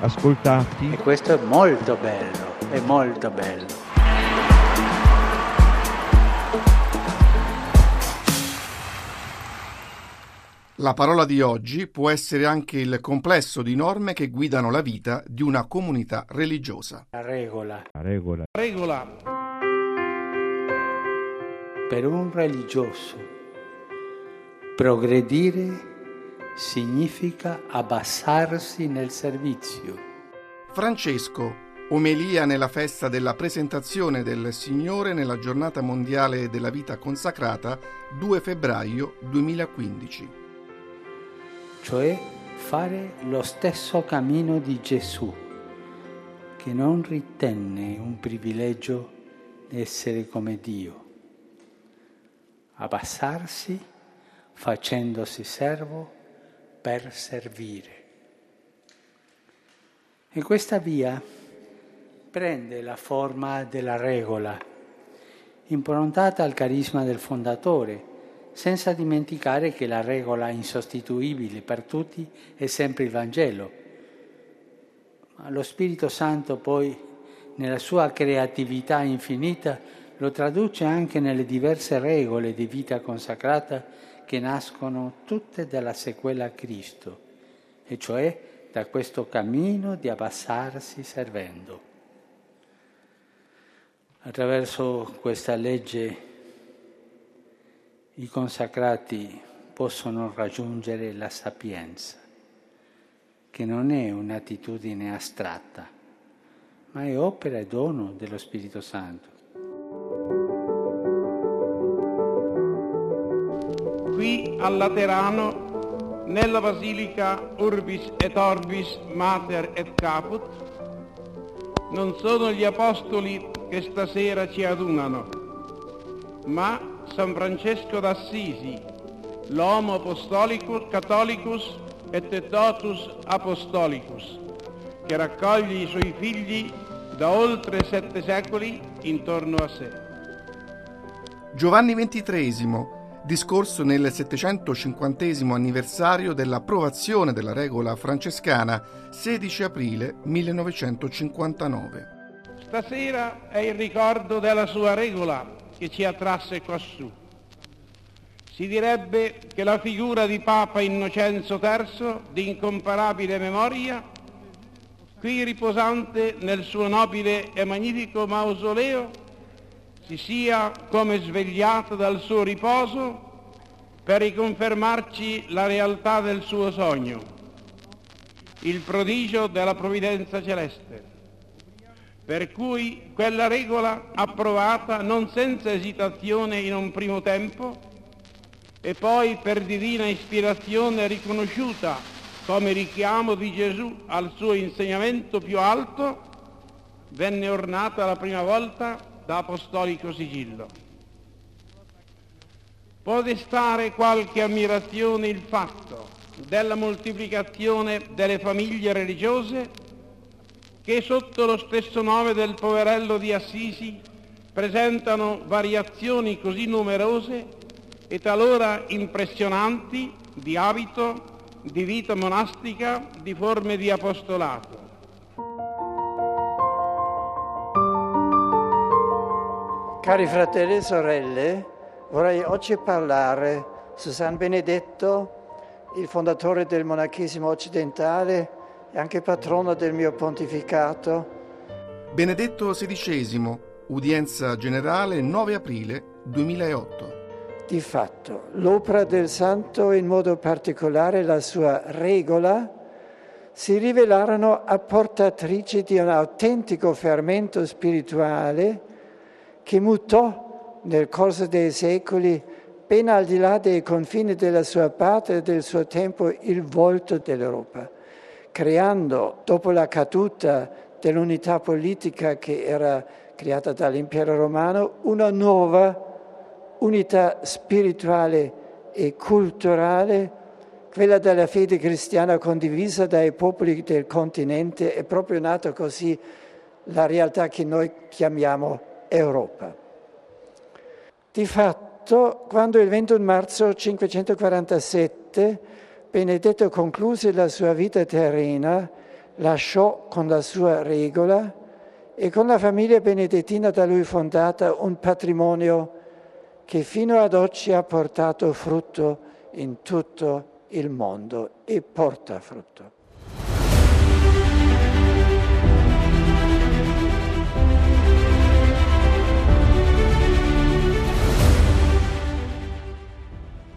ascoltati. E questo è molto bello, è molto bello. La parola di oggi può essere anche il complesso di norme che guidano la vita di una comunità religiosa. La regola. La regola. Regola. Per un religioso, progredire significa abbassarsi nel servizio. Francesco, omelia nella festa della presentazione del Signore nella giornata mondiale della vita consacrata 2 febbraio 2015. Cioè fare lo stesso cammino di Gesù, che non ritenne un privilegio essere come Dio. Abbassarsi facendosi servo per servire. E questa via prende la forma della regola, improntata al carisma del fondatore, senza dimenticare che la regola insostituibile per tutti è sempre il Vangelo. Ma lo Spirito Santo poi, nella sua creatività infinita, lo traduce anche nelle diverse regole di vita consacrata che nascono tutte dalla sequela a Cristo, e cioè da questo cammino di abbassarsi servendo. Attraverso questa legge i consacrati possono raggiungere la sapienza, che non è un'attitudine astratta, ma è opera e dono dello Spirito Santo. Qui a Laterano, nella Basilica Urbis et Orbis Mater et Caput, non sono gli apostoli che stasera ci adunano, ma San Francesco d'Assisi, l'Homo Apostolicus Catholicus et totus Apostolicus, che raccoglie i suoi figli da oltre sette secoli intorno a sé. Giovanni XXIII, discorso nel 750 anniversario dell'approvazione della regola francescana 16 aprile 1959. Stasera è il ricordo della sua regola che ci attrasse quassù. Si direbbe che la figura di Papa Innocenzo III, di incomparabile memoria, qui riposante nel suo nobile e magnifico mausoleo, si sia come svegliato dal suo riposo per riconfermarci la realtà del suo sogno, il prodigio della provvidenza celeste per cui quella regola approvata non senza esitazione in un primo tempo e poi per divina ispirazione riconosciuta come richiamo di Gesù al suo insegnamento più alto, venne ornata la prima volta da apostolico sigillo. Può destare qualche ammirazione il fatto della moltiplicazione delle famiglie religiose che sotto lo stesso nome del poverello di Assisi presentano variazioni così numerose e talora impressionanti di abito, di vita monastica, di forme di apostolato. Cari fratelli e sorelle, vorrei oggi parlare su San Benedetto, il fondatore del monachesimo occidentale e anche patrono del mio pontificato. Benedetto XVI, udienza generale 9 aprile 2008. Di fatto, l'opera del santo, in modo particolare la sua regola, si rivelarono apportatrici di un autentico fermento spirituale che mutò nel corso dei secoli, ben al di là dei confini della sua patria e del suo tempo, il volto dell'Europa creando, dopo la caduta dell'unità politica che era creata dall'impero romano, una nuova unità spirituale e culturale, quella della fede cristiana condivisa dai popoli del continente, è proprio nata così la realtà che noi chiamiamo Europa. Di fatto, quando il 21 marzo 547 Benedetto concluse la sua vita terrena, lasciò con la sua regola e con la famiglia benedettina da lui fondata un patrimonio che fino ad oggi ha portato frutto in tutto il mondo e porta frutto.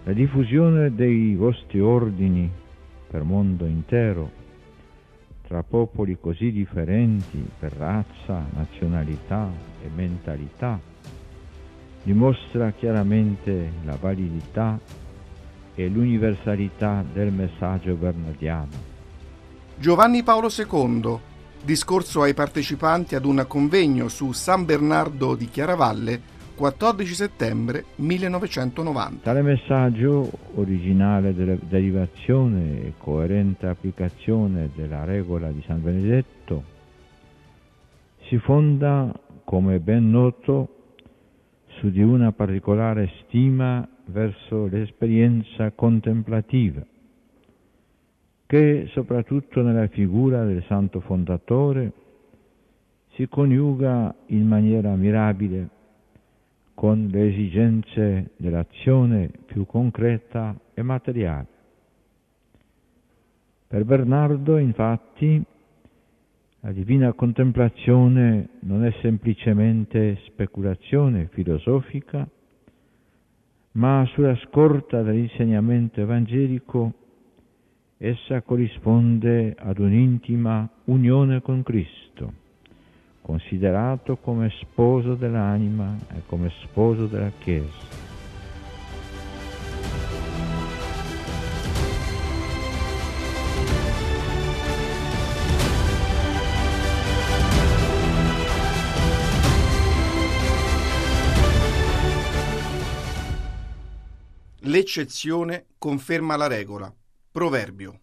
La diffusione dei vostri ordini per mondo intero, tra popoli così differenti per razza, nazionalità e mentalità, dimostra chiaramente la validità e l'universalità del messaggio bernardiano. Giovanni Paolo II, discorso ai partecipanti ad un convegno su San Bernardo di Chiaravalle 14 settembre 1990. Tale messaggio, originale derivazione e coerente applicazione della regola di San Benedetto, si fonda, come ben noto, su di una particolare stima verso l'esperienza contemplativa, che soprattutto nella figura del santo fondatore si coniuga in maniera mirabile con le esigenze dell'azione più concreta e materiale. Per Bernardo, infatti, la divina contemplazione non è semplicemente speculazione filosofica, ma sulla scorta dell'insegnamento evangelico essa corrisponde ad un'intima unione con Cristo considerato come sposo dell'anima e come sposo della Chiesa. L'eccezione conferma la regola. Proverbio.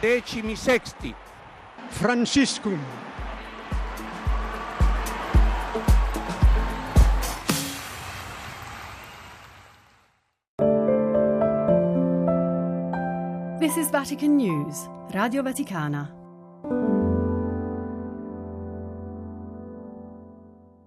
decimi sexti. Franciscum. This is Vatican News, Radio Vaticana.